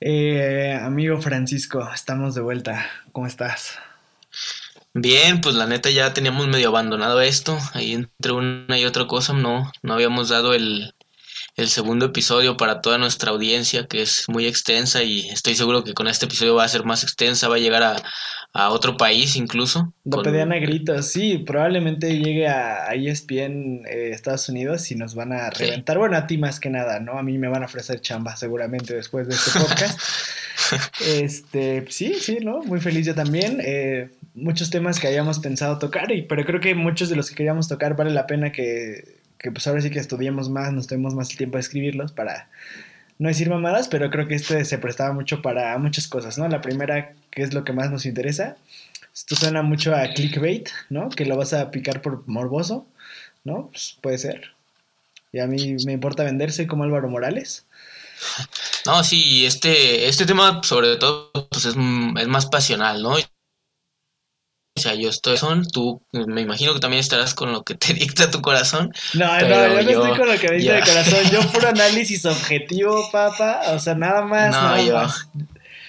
Eh, amigo Francisco, estamos de vuelta. ¿Cómo estás? Bien, pues la neta ya teníamos medio abandonado esto. Ahí entre una y otra cosa no, no habíamos dado el, el segundo episodio para toda nuestra audiencia, que es muy extensa y estoy seguro que con este episodio va a ser más extensa, va a llegar a, a otro país incluso. Lo pedían a gritos, sí, probablemente llegue a, ESPN eh, Estados Unidos y nos van a reventar. Bueno, a ti más que nada, ¿no? A mí me van a ofrecer chamba seguramente después de este podcast. este, sí, sí, ¿no? Muy feliz yo también. Eh, muchos temas que habíamos pensado tocar, y, pero creo que muchos de los que queríamos tocar vale la pena que, que pues ahora sí que estudiemos más, nos tenemos más tiempo de escribirlos para no decir mamadas, pero creo que este se prestaba mucho para muchas cosas, ¿no? La primera, que es lo que más nos interesa, esto suena mucho a clickbait, ¿no? Que lo vas a picar por morboso, ¿no? Pues puede ser. Y a mí me importa venderse como Álvaro Morales. No, sí, este, este tema sobre todo pues es, es más pasional, ¿no? O sea, yo estoy son, tú me imagino que también estarás con lo que te dicta tu corazón. No, no, yo no estoy con lo que me dicta el corazón. Yo puro análisis objetivo, papá. O sea, nada más. No, yo, más.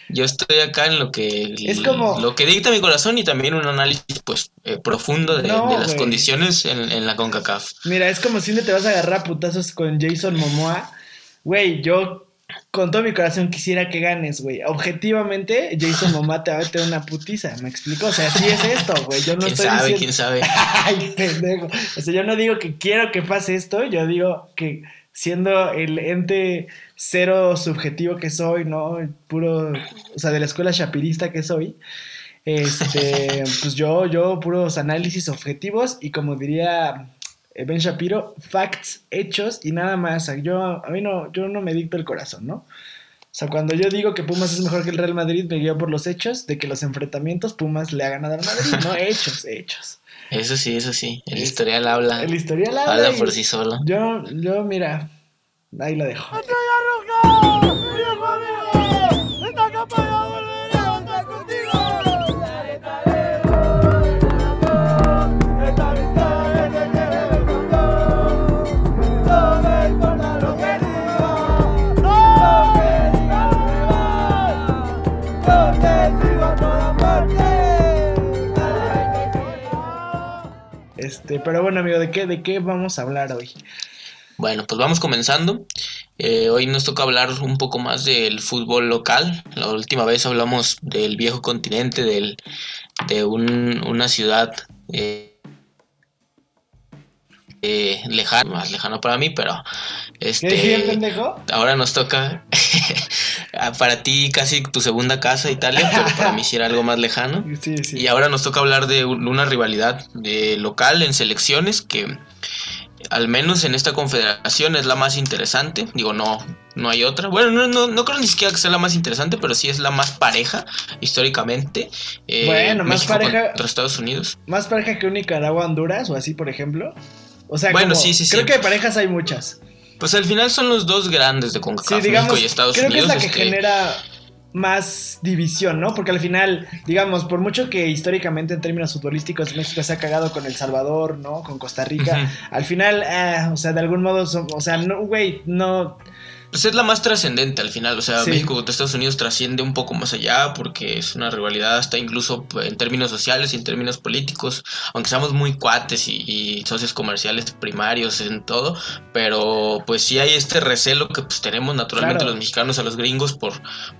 yo estoy acá en lo que es como, lo que dicta mi corazón y también un análisis pues eh, profundo de, las condiciones en, en, la CONCACAF. Mira, es como si te vas a agarrar a putazos con Jason Momoa. Güey, yo con todo mi corazón quisiera que ganes, güey. Objetivamente, Jason Momoa te va a meter una putiza, ¿me explico? O sea, así es esto, güey. Yo no ¿Quién estoy sabe, quién sabe? Ay, pendejo. O sea, yo no digo que quiero que pase esto, yo digo que siendo el ente cero subjetivo que soy, ¿no? Puro, o sea, de la escuela chapirista que soy, este, pues yo, yo, puros análisis objetivos y como diría Ben Shapiro, facts, hechos y nada más. Yo, a mí no, yo no me dicto el corazón, ¿no? O sea, cuando yo digo que Pumas es mejor que el Real Madrid, me guío por los hechos de que los enfrentamientos Pumas le ha ganado al Madrid, no hechos, hechos. Eso sí, eso sí. El historial habla. El historial habla. Habla por sí solo. Yo, yo, mira, ahí lo dejo. Este, pero bueno, amigo, ¿de qué, ¿de qué vamos a hablar hoy? Bueno, pues vamos comenzando. Eh, hoy nos toca hablar un poco más del fútbol local. La última vez hablamos del viejo continente, del, de una ciudad eh, eh, lejano, más lejano para mí, pero este, ¿Qué pendejo? Ahora nos toca para ti casi tu segunda casa Italia, pero para mí sí era algo más lejano. Y ahora nos toca hablar de una rivalidad de local en selecciones que al menos en esta confederación es la más interesante. Digo, no, no hay otra. Bueno, no, no, no creo ni siquiera que sea la más interesante, pero sí es la más pareja históricamente. Eh, bueno, más pareja. Contra Estados Unidos. Más pareja que un Nicaragua-Honduras o así, por ejemplo. O sea, bueno, sí, sí, creo que parejas hay muchas. Pues al final son los dos grandes de CONCACAF, México y Estados Unidos. Creo que es la que este, genera más división, ¿no? Porque al final, digamos, por mucho que históricamente en términos futbolísticos México se ha cagado con El Salvador, ¿no? Con Costa Rica, al final, ah, o sea, de algún modo, o sea, no, güey, no pues es la más trascendente al final, o sea, México contra Estados Unidos trasciende un poco más allá porque es una rivalidad hasta incluso en términos sociales y en términos políticos, aunque seamos muy cuates y, socios comerciales primarios en todo, pero pues sí hay este recelo que pues tenemos naturalmente los mexicanos a los gringos por,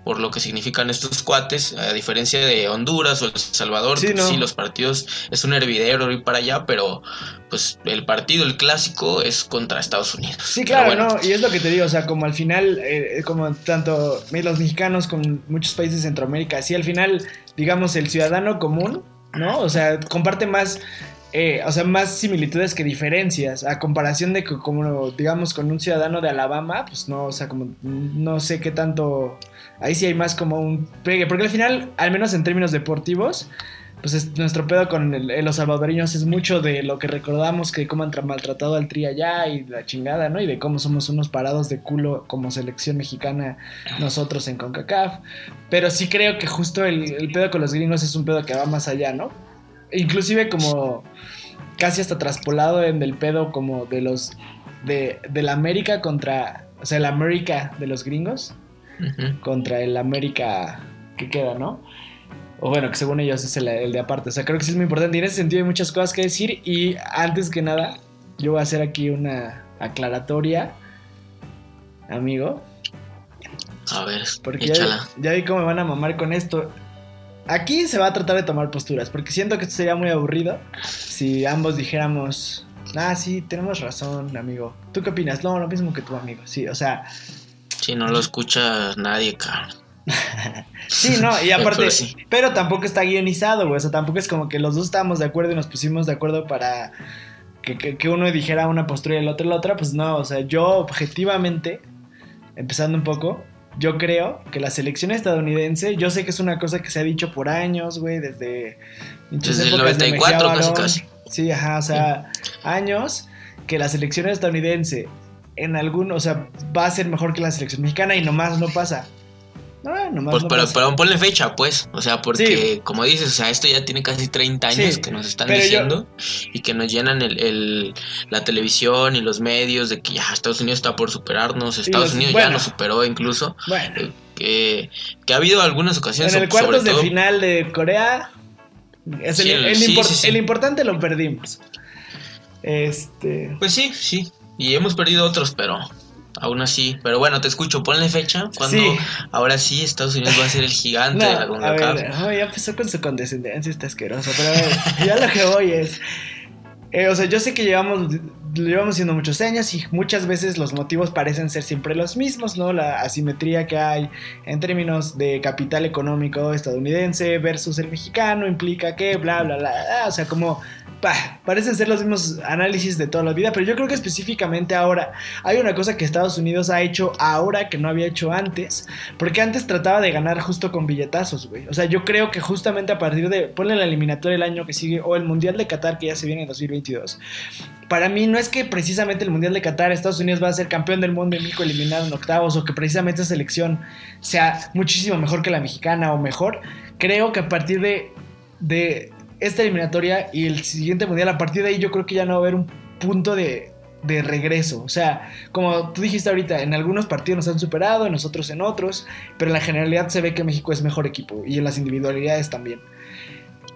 por lo que significan estos cuates, a diferencia de Honduras o El Salvador, sí, sí los partidos es un hervidero ir para allá, pero pues el partido, el clásico es contra Estados Unidos. Sí, claro, no, y es lo que te digo, o sea, como al final, eh, como tanto los mexicanos con muchos países de Centroamérica, sí, al final, digamos, el ciudadano común, ¿no? O sea, comparte más, eh, o sea, más similitudes que diferencias, a comparación de que, como, digamos, con un ciudadano de Alabama, pues no, o sea, como, no sé qué tanto, ahí sí hay más como un pegue, porque al final, al menos en términos deportivos, pues nuestro pedo con los salvadoreños es mucho de lo que recordamos que cómo han maltratado al tri allá y la chingada, ¿no? Y de cómo somos unos parados de culo como selección mexicana nosotros en CONCACAF. Pero sí creo que justo el, pedo con los gringos es un pedo que va más allá, ¿no? Inclusive como casi hasta traspolado en el pedo como de los de, de la América contra, o sea, la América de los gringos contra el América que queda, ¿no? O bueno, que según ellos es el, el, de aparte. O sea, creo que sí es muy importante. Y en ese sentido hay muchas cosas que decir. Y antes que nada, yo voy a hacer aquí una aclaratoria, amigo. A ver, porque ya, ya, vi cómo me van a mamar con esto. Aquí se va a tratar de tomar posturas, porque siento que esto sería muy aburrido si ambos dijéramos, ah, sí, tenemos razón, amigo. ¿Tú qué opinas? No, lo mismo que tu amigo, sí, o sea... Si no lo escucha nadie, cabrón. sí, no, y aparte, pero, tampoco está guionizado, güey, o sea, tampoco es como que los dos estábamos de acuerdo y nos pusimos de acuerdo para que, que uno dijera una postura y el otro la otra, pues no, o sea, yo objetivamente, empezando un poco, yo creo que la selección estadounidense, yo sé que es una cosa que se ha dicho por años, güey, desde... Desde el 94 casi, casi. Sí, ajá, o sea, años que la selección estadounidense en algún, o sea, va a ser mejor que la selección mexicana y nomás no pasa. Pues, pero, ponle fecha, pues. O sea, porque, como dices, o sea, esto ya tiene casi 30 años que nos están diciendo y que nos llenan el, la televisión y los medios de que ya Estados Unidos está por superarnos, Estados Unidos ya nos superó incluso. Bueno. Eh, que, ha habido algunas ocasiones. En el cuartos de final de Corea, el, importante lo perdimos. Este. Pues sí, sí. Y hemos perdido otros, pero aún así. Pero bueno, te escucho, ponle fecha. Cuando ahora sí Estados Unidos va a ser el gigante de la CONCACAF. ya empezó con su condescendencia, está asqueroso. Pero ya lo que voy es. Eh, o sea, yo sé que llevamos, llevamos siendo muchos años y muchas veces los motivos parecen ser siempre los mismos, ¿no? La asimetría que hay en términos de capital económico estadounidense versus el mexicano implica que, bla, bla, bla. O sea, como parecen ser los mismos análisis de toda la vida, pero yo creo que específicamente ahora hay una cosa que Estados Unidos ha hecho ahora que no había hecho antes, porque antes trataba de ganar justo con billetazos, güey. O sea, yo creo que justamente a partir de, ponle la eliminatoria el año que sigue, o el Mundial de Qatar que ya se viene en 2022, para mí no es que precisamente el Mundial de Qatar Estados Unidos va a ser campeón del mundo y México eliminado en octavos, o que precisamente esa selección sea muchísimo mejor que la mexicana o mejor. Creo que a partir de, de esta eliminatoria y el siguiente mundial, a partir de ahí yo creo que ya no va a haber un punto de, de regreso. O sea, como tú dijiste ahorita, en algunos partidos nos han superado, en nosotros en otros, pero en la generalidad se ve que México es mejor equipo y en las individualidades también.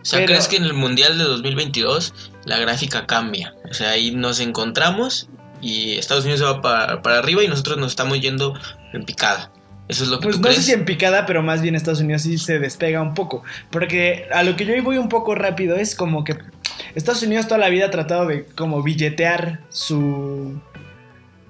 O sea, ¿crees que en el Mundial de 2022 la gráfica cambia? O sea, ahí nos encontramos y Estados Unidos va para, para arriba y nosotros nos estamos yendo en picada. Eso es lo que Pues no sé si en picada, pero más bien Estados Unidos sí se despega un poco. Porque a lo que yo voy un poco rápido es como que Estados Unidos toda la vida ha tratado de como billetear su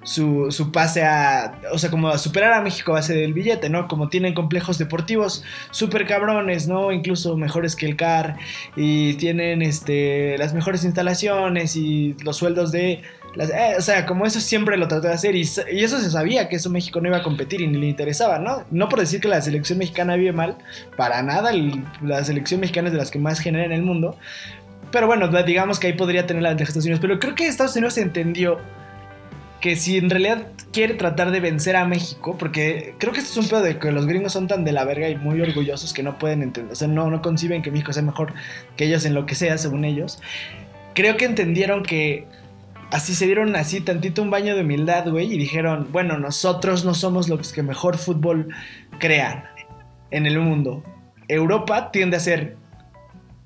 su, su, pase a, o sea, como a superar a México a base del billete, ¿no? Como tienen complejos deportivos súper cabrones, ¿no? Incluso mejores que el CAR y tienen este, las mejores instalaciones y los sueldos de eh, o sea, como eso siempre lo trató de hacer y, eso se sabía que eso México no iba a competir y ni le interesaba, ¿no? No por decir que la selección mexicana vive mal, para nada, la selección mexicana es de las que más genera en el mundo, pero bueno, digamos que ahí podría tener la ventaja Estados Unidos, pero creo que Estados Unidos entendió que si en realidad quiere tratar de vencer a México, porque creo que esto es un pedo de que los gringos son tan de la verga y muy orgullosos que no pueden entender, o sea, no, no conciben que México sea mejor que ellos en lo que sea, según ellos. Creo que entendieron que así se dieron así tantito un baño de humildad, güey, y dijeron, bueno, nosotros no somos los que mejor fútbol crean en el mundo. Europa tiende a ser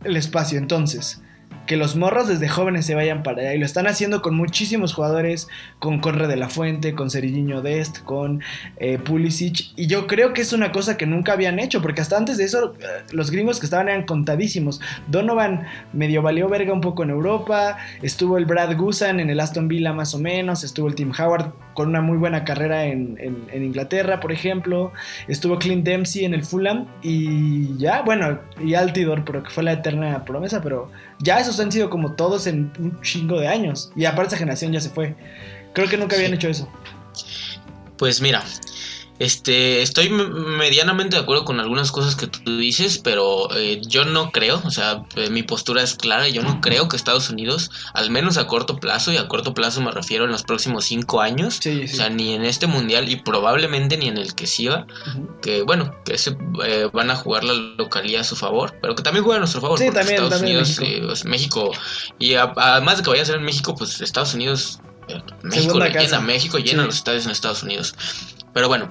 el espacio, entonces que los morros desde jóvenes se vayan para allá. Y lo están haciendo con muchísimos jugadores, con Corre de la Fuente, con Cerilliño Dest, con eh, Pulisic. Y yo creo que es una cosa que nunca habían hecho, porque hasta antes de eso eh, los gringos que estaban eran contadísimos. Donovan medio valió verga un poco en Europa, estuvo el Brad Gusan en el Aston Villa más o menos, estuvo el Tim Howard con una muy buena carrera en, en Inglaterra, por ejemplo, estuvo Clint Dempsey en el Fulham y ya, bueno, y Altidor, pero que fue la eterna promesa, pero ya esos han sido como todos en un chingo de años. Y aparte esa generación ya se fue. Creo que nunca habían hecho eso. Pues mira, este, estoy medianamente de acuerdo con algunas cosas que tú dices, pero eh, yo no creo, o sea, eh, mi postura es clara, yo no creo que Estados Unidos, al menos a corto plazo, y a corto plazo me refiero en los próximos cinco años, o sea, ni en este mundial y probablemente ni en el que siga, que bueno, que se, eh, van a jugar la localidad a su favor, pero que también juega a nuestro favor, sí, también, Estados Unidos, México. Pues, México, y además de que vaya a ser en México, pues Estados Unidos México llena, México llena los estadios en Estados Unidos. Pero bueno,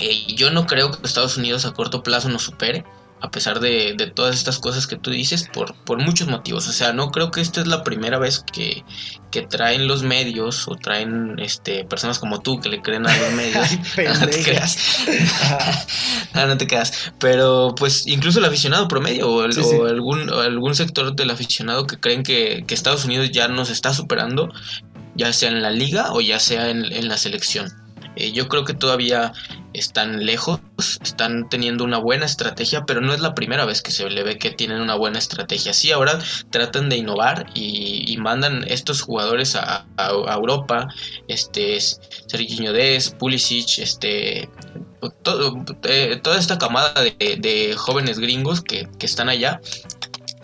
Eh, yo no creo que Estados Unidos a corto plazo nos supere a pesar de, todas estas cosas que tú dices, por, por muchos motivos. O sea, no creo que esta es la primera vez que, traen los medios o traen este personas como tú que le creen a los medios. no te creas. no, te creas. Pero pues incluso el aficionado promedio o, algún, algún sector del aficionado que creen que, Estados Unidos ya nos está superando, ya sea en la liga o ya sea en la selección. Eh, yo creo que todavía están lejos, están teniendo una buena estrategia, pero no es la primera vez que se le ve que tienen una buena estrategia. Sí, ahora tratan de innovar y, mandan estos jugadores a, Europa, este, Serginho Dez, Pulisic, este, eh, toda esta camada de, jóvenes gringos que, están allá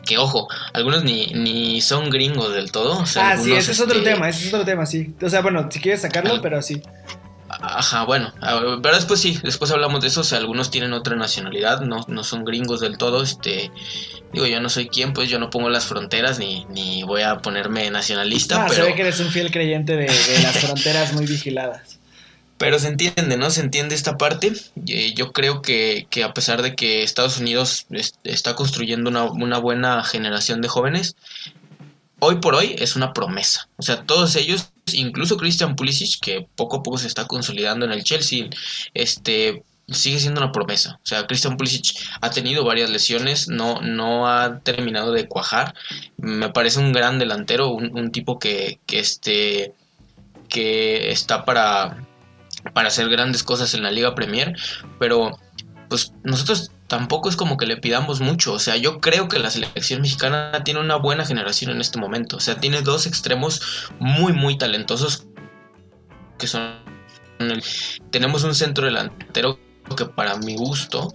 que ojo, algunos ni, ni son gringos del todo. ah, sí, ese es otro este, tema, ese es otro tema, sí. O sea, bueno, si quieres sacarlo, pero sí. Ajá, bueno, pero después sí, después hablamos de eso, o sea, algunos tienen otra nacionalidad, no, no son gringos del todo, este, digo, yo no soy quien, pues yo no pongo las fronteras ni, ni voy a ponerme nacionalista, ah, pero... Se ve que eres un fiel creyente de, las fronteras muy vigiladas. Pero se entiende, ¿no? Se entiende esta parte. Yo creo que, que a pesar de que Estados Unidos está construyendo una, una buena generación de jóvenes, hoy por hoy es una promesa. O sea, todos ellos incluso Christian Pulisic, que poco a poco se está consolidando en el Chelsea, este sigue siendo una promesa. O sea, Christian Pulisic ha tenido varias lesiones, no, no ha terminado de cuajar. Me parece un gran delantero, un, tipo que, que, este, que está para, para hacer grandes cosas en la Liga Premier, pero pues nosotros tampoco es como que le pidamos mucho. O sea, yo creo que la selección mexicana tiene una buena generación en este momento. O sea, tiene dos extremos muy, muy talentosos que son... Tenemos un centro delantero que para mi gusto,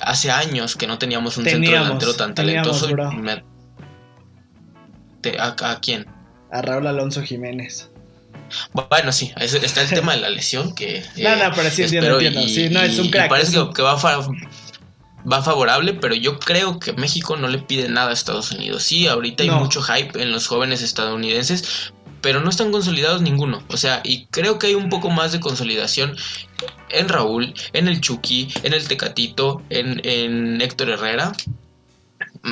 hace años que no teníamos un centro delantero tan talentoso. ¿A quién? A Raúl Alonso Jiménez. Bueno, sí, está el tema de la lesión que... no, no, pero sí entiendo, sí, no, es un crack. parece que, va, va favorable, pero yo creo que México no le pide nada a Estados Unidos. Sí, ahorita hay mucho hype en los jóvenes estadounidenses, pero no están consolidados ninguno. O sea, y creo que hay un poco más de consolidación en Raúl, en el Chucky, en el Tecatito, en, en Héctor Herrera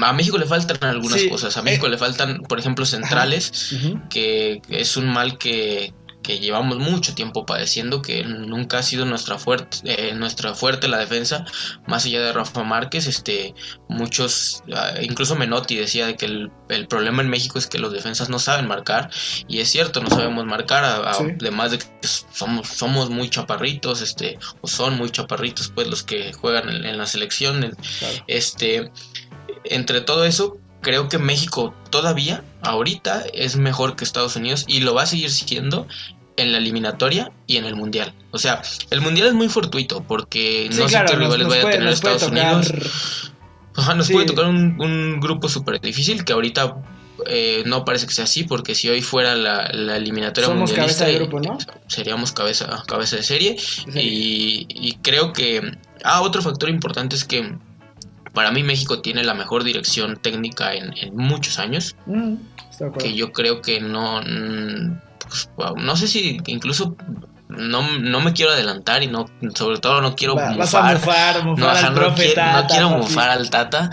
a México le faltan algunas cosas. A México eh, le faltan, por ejemplo, centrales, que es un mal que, llevamos mucho tiempo padeciendo, que nunca ha sido nuestra fuerte, eh, nuestra fuerte la defensa, más allá de Rafa Márquez, este, muchos, ah, incluso Menotti decía de que el, problema en México es que los defensas no saben marcar, y es cierto, no sabemos marcar, además de que somos, somos muy chaparritos, este, o son muy chaparritos, pues los que juegan en, la selección, este entre todo eso, creo que México todavía, ahorita, es mejor que Estados Unidos y lo va a seguir siendo en la eliminatoria y en el mundial. O sea, el mundial es muy fortuito porque no sé qué rivales vaya a tener Estados Unidos. Ajá, nos puede tocar un, grupo súper difícil que ahorita eh, no parece que sea así porque si hoy fuera la, eliminatoria Somos cabeza de grupo, ¿no? Seríamos cabeza, cabeza de serie. Y, y creo que... Ah, otro factor importante es que para mí México tiene la mejor dirección técnica en, muchos años. Mm, que yo creo que no... Mm, pues, no sé si incluso no, me quiero adelantar y no sobre todo no quiero mufar, no, quiero mufar al Tata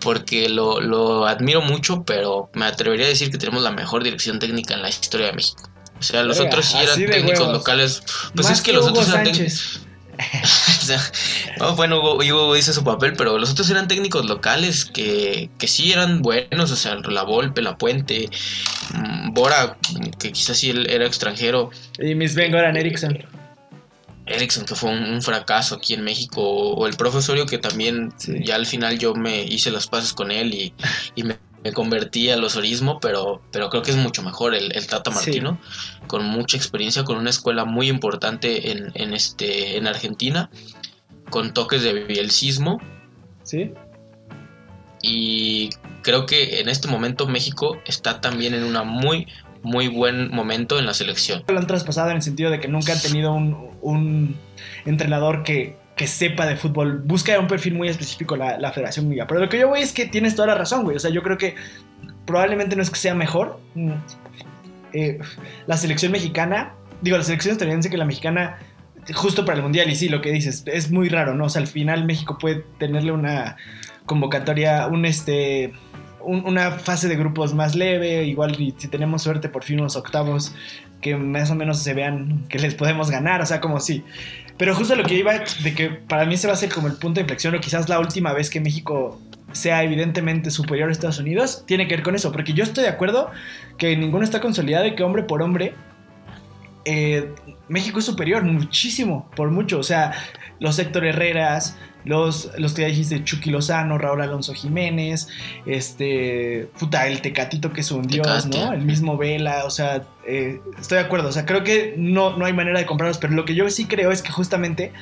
porque lo, admiro mucho, pero me atrevería a decir que tenemos la mejor dirección técnica en la historia de México. O sea, los otros sí eran técnicos locales. Pues es que, los otros eran bueno, Hugo, dice su papel, pero los otros eran técnicos locales que, que sí eran buenos, o sea, La Volpe, La Puente, mm, Bora, que quizás sí era extranjero. Y Miss Vengo eran Erickson. Erickson, que fue un, fracaso aquí en México, o el profesorio que también ya al final yo me hice los pasos con él y, y me me convertí al osorismo, pero, pero creo que es mucho mejor el, Tata Martino, con mucha experiencia, con una escuela muy importante en, en, este, en Argentina, con toques de bielcismo. Sí. Y creo que en este momento México está también en una muy, muy buen momento en la selección. Lo han traspasado en el sentido de que nunca han tenido un, un entrenador que que sepa de fútbol. Busca un perfil muy específico la, la Federación Mundial. Pero lo que yo voy es que tienes toda la razón, güey. O sea, yo creo que probablemente no es que sea mejor. Eh, la selección mexicana, digo, la selección estadounidense que la mexicana justo para el Mundial, y sí, lo que dices, es muy raro, ¿no? O sea, al final México puede tenerle una convocatoria, un este una fase de grupos más leve, igual si tenemos suerte por fin unos octavos que más o menos se vean que les podemos ganar, o sea, como sí. Pero justo lo que iba de que para mí se va a ser como el punto de inflexión o quizás la última vez que México sea evidentemente superior a Estados Unidos, tiene que ver con eso, porque yo estoy de acuerdo que ninguno está consolidado y que hombre por hombre eh, México es superior muchísimo, por mucho, o sea, los Héctor Herreras, los, los que ya dijiste, Chucky Lozano, Raúl Alonso Jiménez, este, puta, el Tecatito que es un dios, ¿no? El mismo Vela, o sea, eh, estoy de acuerdo, o sea, creo que no, no hay manera de comprarlos, pero lo que yo sí creo es que justamente,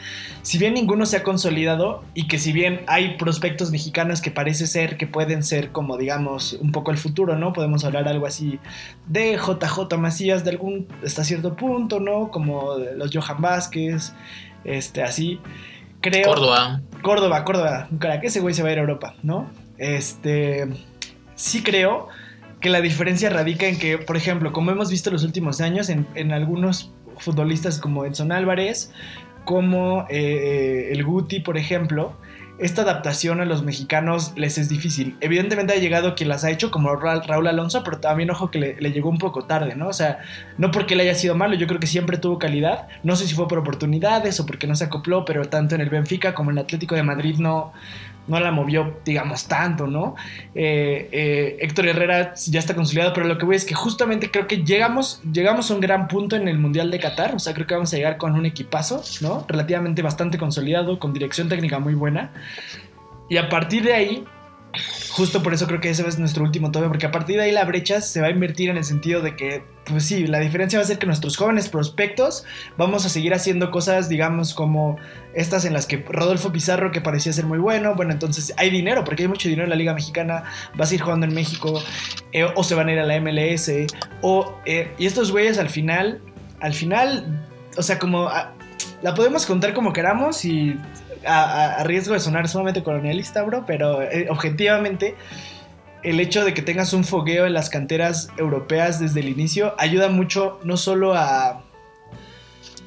si bien ninguno se ha consolidado y que si bien hay prospectos mexicanos que parece ser que pueden ser como, digamos, un poco el futuro, ¿no? Podemos hablar algo así de JJ Macías de algún, hasta cierto punto, ¿no? Como los Johan Vázquez, este, así. Creo, Córdoba. Córdoba, Córdoba. que ese güey se va a ir a Europa, ¿no? Este. Sí creo que la diferencia radica en que, por ejemplo, como hemos visto en los últimos años, en, algunos futbolistas como Edson Álvarez, como eh, el Guti, por ejemplo, esta adaptación a los mexicanos les es difícil. Evidentemente ha llegado quien las ha hecho, como Raúl Alonso, pero también ojo que le, llegó un poco tarde, ¿no? O sea, no porque le haya sido malo, yo creo que siempre tuvo calidad. No sé si fue por oportunidades o porque no se acopló, pero tanto en el Benfica como en el Atlético de Madrid no, no la movió, digamos, tanto, ¿no? Eh, eh, Héctor Herrera ya está consolidado, pero lo que voy es que justamente creo que llegamos, llegamos a un gran punto en el Mundial de Qatar, o sea, creo que vamos a llegar con un equipazo, ¿no? Relativamente bastante consolidado, con dirección técnica muy buena. Y a partir de ahí, justo por eso creo que ese es nuestro último tope, porque a partir de ahí la brecha se va a invertir en el sentido de que, pues sí, la diferencia va a ser que nuestros jóvenes prospectos vamos a seguir haciendo cosas, digamos, como estas en las que Rodolfo Pizarro, que parecía ser muy bueno, bueno, entonces hay dinero, porque hay mucho dinero en la Liga Mexicana, vas a ir jugando en México, eh, o se van a ir a la MLS, o, eh, y estos güeyes al final, al final, o sea, como... Ah, la podemos contar como queramos y a, riesgo de sonar sumamente colonialista, bro, pero eh, objetivamente el hecho de que tengas un fogueo en las canteras europeas desde el inicio ayuda mucho no solo a...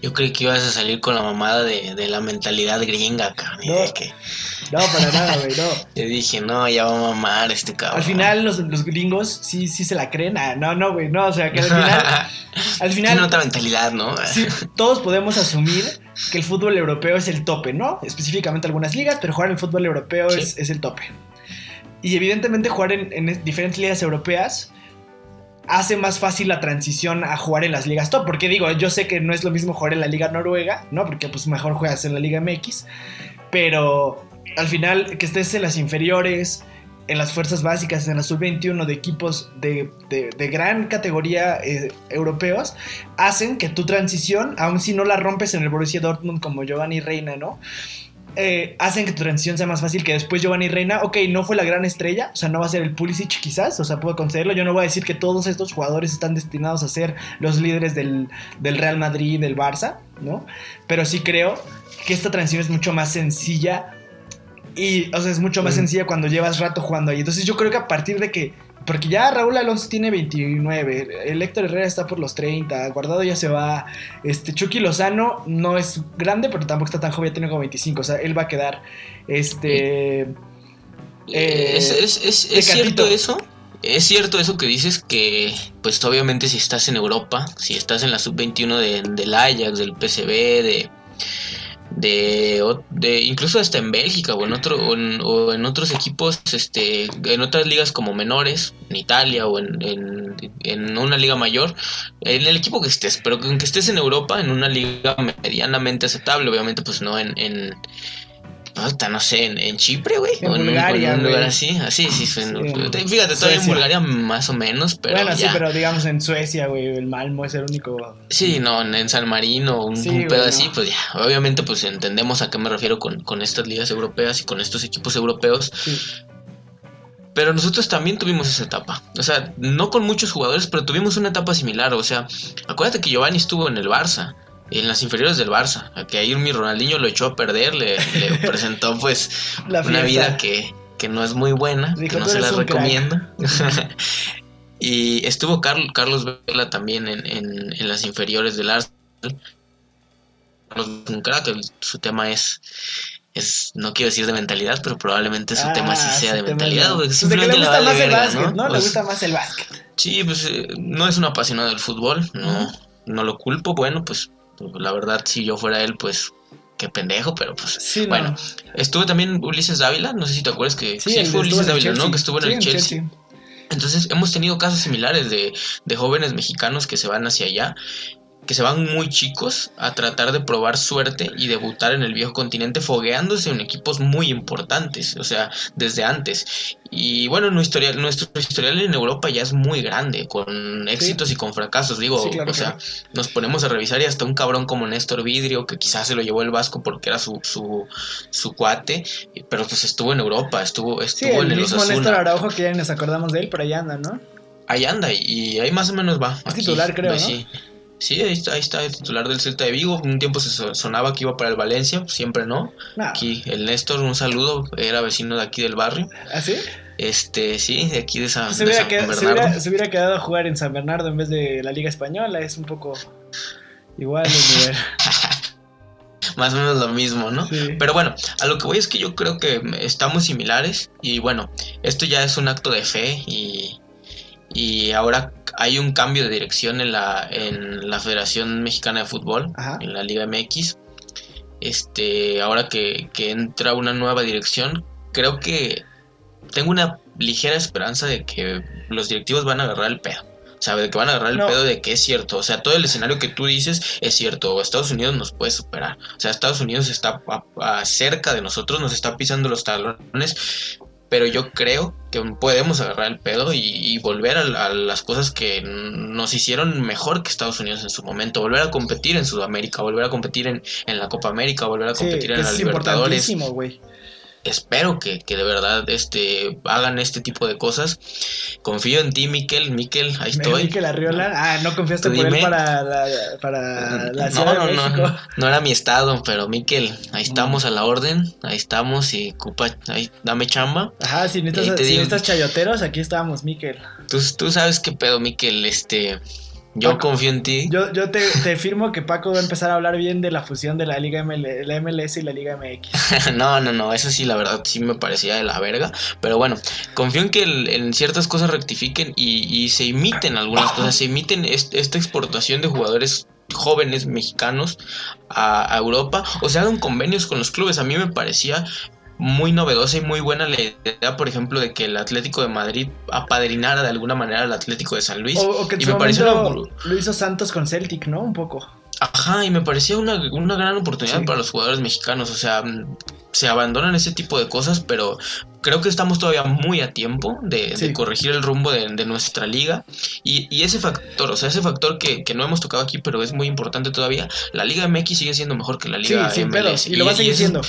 Yo creí que ibas a salir con la mamada de, la mentalidad gringa, cabrón. No, que... no, para nada, güey, no. Yo dije, no, ya va a mamar este cabrón. Al final los, los gringos sí, sí se la creen. Ah, no, no, güey, no, o sea, que al final... al final... Tiene otra mentalidad, ¿no? sí, todos podemos asumir que el fútbol europeo es el tope, ¿no? Específicamente algunas ligas, pero jugar en el fútbol europeo es, el tope. Y evidentemente jugar en, diferentes ligas europeas hace más fácil la transición a jugar en las ligas top. Porque digo, yo sé que no es lo mismo jugar en la liga noruega, ¿no? Porque pues mejor juegas en la liga MX. Pero al final que estés en las inferiores, en las fuerzas básicas, en la sub-21 de equipos de, gran categoría eh, europeos, hacen que tu transición, aun si no la rompes en el Borussia Dortmund como Giovanni Reina, ¿no? Eh, hacen que tu transición sea más fácil que después Giovanni Reina, ok, no fue la gran estrella, o sea, no va a ser el Pulisic quizás, o sea, puedo concederlo, yo no voy a decir que todos estos jugadores están destinados a ser los líderes del, del Real Madrid, del Barça, ¿no? Pero sí creo que esta transición es mucho más sencilla y, o sea, es mucho más sencilla cuando llevas rato jugando ahí. Entonces yo creo que a partir de que... Porque ya Raúl Alonso tiene 29, el Héctor Herrera está por los 30, Guardado ya se va, este Chucky Lozano no es grande, pero tampoco está tan joven, ya tiene como 25, o sea, él va a quedar, este... Eh, ¿Es, cierto eso? Es cierto eso que dices que, pues obviamente si estás en Europa, si estás en la sub-21 de, del Ajax, del PCB, de de, de, incluso hasta en Bélgica o en otro o en, otros equipos este en otras ligas como menores en Italia o en, en, una liga mayor en el equipo que estés pero que estés en Europa en una liga medianamente aceptable obviamente pues no en no sé, en, Chipre, güey. En Bulgaria. En un lugar así, así, sí. fíjate, todavía en Bulgaria más o menos, pero. Bueno, sí, pero digamos en Suecia, güey, el Malmo es el único. Sí, no, en San Marino, un, pedo así, pues ya. Obviamente, pues entendemos a qué me refiero con, con estas ligas europeas y con estos equipos europeos. Pero nosotros también tuvimos esa etapa. O sea, no con muchos jugadores, pero tuvimos una etapa similar. O sea, acuérdate que Giovanni estuvo en el Barça en las inferiores del Barça. A que ahí mi Ronaldinho lo echó a perder, le, presentó pues una vida que, no es muy buena, que no se la recomiendo. y estuvo Carlos, Carlos Vela también en, las inferiores del Arsenal. Carlos un crack, su tema es es, no quiero decir de mentalidad, pero probablemente su tema sí ah, sea de mentalidad. Pues que le gusta más el básquet, ¿no? le pues gusta más el básquet. Sí, pues eh, no es un apasionado del fútbol, no, no lo culpo. Bueno, pues la verdad, si yo fuera él, pues qué pendejo, pero pues sí, bueno. Estuvo también Ulises Dávila, no sé si te acuerdas que sí, fue Ulises Dávila, ¿no? Que estuvo en el Chelsea. Entonces hemos tenido casos similares de, de, jóvenes mexicanos que se van hacia allá que se van muy chicos a tratar de probar suerte y debutar en el viejo continente fogueándose en equipos muy importantes, o sea, desde antes. Y bueno, nuestro historial, nuestro historial en Europa ya es muy grande, con éxitos y con fracasos, digo, o sea, nos ponemos a revisar y hasta un cabrón como Néstor Vidrio, que quizás se lo llevó el Vasco porque era su, su, su cuate, pero pues estuvo en Europa, estuvo, estuvo en el mismo Néstor Araujo, que ya nos acordamos de él, pero ahí anda, ¿no? Ahí anda, y ahí más o menos va. Es titular, creo, pues ¿no? Sí, ahí está, ahí está el titular del Celta de Vigo. Un tiempo se sonaba que iba para el Valencia, pues siempre no. Aquí el Néstor, un saludo, era vecino de aquí del barrio. ¿Ah, sí? Este, sí, de aquí de San, se hubiera, quedado, Se, hubiera, quedado a jugar en San Bernardo en vez de la Liga Española, es un poco igual el nivel. Más o menos lo mismo, ¿no? Pero bueno, a lo que voy es que yo creo que estamos similares y bueno, esto ya es un acto de fe y, y ahora hay un cambio de dirección en la, en la Federación Mexicana de Fútbol, en la Liga MX. Este, ahora que, entra una nueva dirección, creo que tengo una ligera esperanza de que los directivos van a agarrar el pedo. O sea, de que van a agarrar el pedo de que es cierto. O sea, todo el escenario que tú dices es cierto. Estados Unidos nos puede superar. O sea, Estados Unidos está cerca de nosotros, nos está pisando los talones pero yo creo que podemos agarrar el pedo y, volver a, las cosas que nos hicieron mejor que Estados Unidos en su momento, volver a competir en Sudamérica, volver a competir en, la Copa América, volver a competir en la Libertadores espero que, de verdad este, hagan este tipo de cosas. Confío en ti, Miquel. Miquel, ahí estoy. Miquel Arriola. Ah, no confiaste por él para la, para la Ciudad no, de México. No, no, era mi estado, pero Miquel, ahí estamos a la orden. Ahí estamos y ocupa, ahí, dame chamba. Ajá, si necesitas, chayoteros, aquí estamos, Miquel. Tú, tú sabes qué pedo, Miquel. Este, yo confío en ti. Yo, yo te, te, firmo que Paco va a empezar a hablar bien de la fusión de la Liga la MLS y la Liga MX. no, no, no, eso sí, la verdad sí me parecía de la verga. Pero bueno, confío en que en ciertas cosas rectifiquen y, se imiten algunas cosas, se imiten esta exportación de jugadores jóvenes mexicanos a, a, Europa o se hagan convenios con los clubes. A mí me parecía muy novedosa y muy buena la idea, por ejemplo, de que el Atlético de Madrid apadrinara de alguna manera al Atlético de San Luis. O, que y me pareció lo hizo Santos con Celtic, ¿no? Un poco. Ajá, y me parecía una, gran oportunidad para los jugadores mexicanos. O sea, se abandonan ese tipo de cosas, pero creo que estamos todavía muy a tiempo de, corregir el rumbo de, nuestra liga. Y, ese factor, o sea, ese factor que, no hemos tocado aquí, pero es muy importante todavía, la Liga MX sigue siendo mejor que la Liga sí, MLS. y lo va a seguir siendo.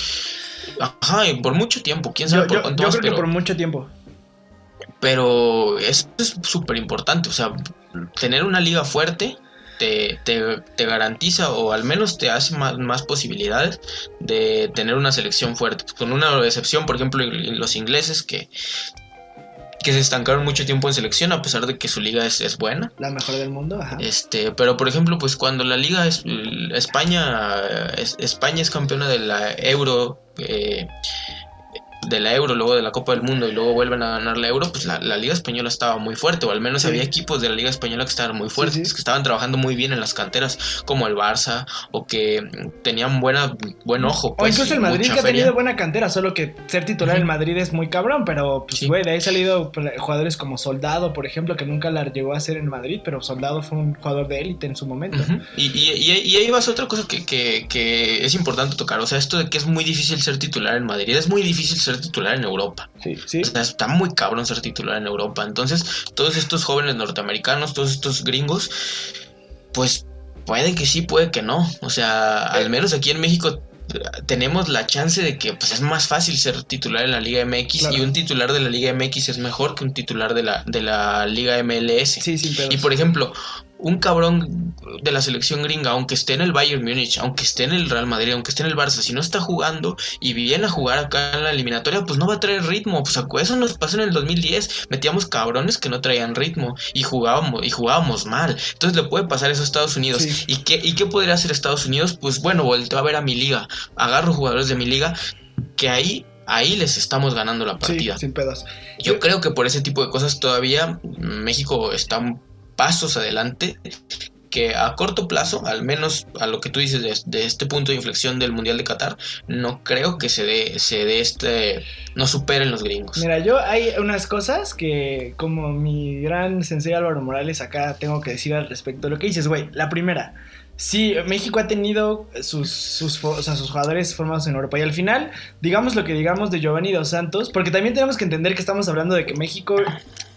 Ajá, y por mucho tiempo, quién sabe por cuánto yo creo que por mucho tiempo. Pero eso es súper importante, o sea, tener una liga fuerte te, te, garantiza o al menos te hace más, más, posibilidades de tener una selección fuerte. Con una excepción, por ejemplo, los ingleses que que se estancaron mucho tiempo en selección a pesar de que su liga es, buena. La mejor del mundo, ajá. Este, pero por ejemplo, pues cuando la liga es España España es campeona de la Euro eh, de la Euro, luego de la Copa del Mundo y luego vuelven a ganar la Euro, pues la, Liga Española estaba muy fuerte, o al menos había equipos de la Liga Española que estaban muy fuertes, que estaban trabajando muy bien en las canteras, como el Barça, o que tenían buena, buen ojo. o pues, incluso el Madrid que ha tenido buena cantera, solo que ser titular en Madrid es muy cabrón, pero pues güey, de ahí han salido pues, jugadores como Soldado, por ejemplo, que nunca la llegó a ser en Madrid, pero Soldado fue un jugador de élite en su momento. y, y, ahí vas otra cosa que, que, que es importante tocar, o sea, esto de que es muy difícil ser titular en Madrid, es muy difícil ser titular en Europa. Sí, sí. está muy cabrón ser titular en Europa. Entonces, todos estos jóvenes norteamericanos, todos estos gringos, pues puede que sí, puede que no. O sea, al menos aquí en México tenemos la chance de que pues, es más fácil ser titular en la Liga MX y un titular de la Liga MX es mejor que un titular de la, de la Liga MLS. Sí, sí, y por ejemplo, un cabrón de la selección gringa, aunque esté en el Bayern Múnich, aunque esté en el Real Madrid, aunque esté en el Barça, si no está jugando y viene a jugar acá en la eliminatoria, pues no va a traer ritmo. Pues eso nos pasó en el 2010. Metíamos cabrones que no traían ritmo y jugábamos, y jugábamos mal. Entonces le puede pasar eso a Estados Unidos. ¿Y, qué, ¿Y qué podría hacer Estados Unidos? Pues bueno, volteo a ver a mi liga. Agarro jugadores de mi liga que ahí ahí les estamos ganando la partida. sin pedos. Yo, creo que por ese tipo de cosas todavía México está pasos adelante que a corto plazo, al menos a lo que tú dices de, este punto de inflexión del Mundial de Qatar, no creo que se dé, se dé este, no superen los gringos. Mira, yo hay unas cosas que como mi gran sensei Álvaro Morales acá tengo que decir al respecto. Lo que dices, güey, la primera, Sí, México ha tenido sus, sus, sus jugadores formados en Europa. Y al final, digamos lo que digamos de Giovanni Dos Santos, porque también tenemos que entender que estamos hablando de que México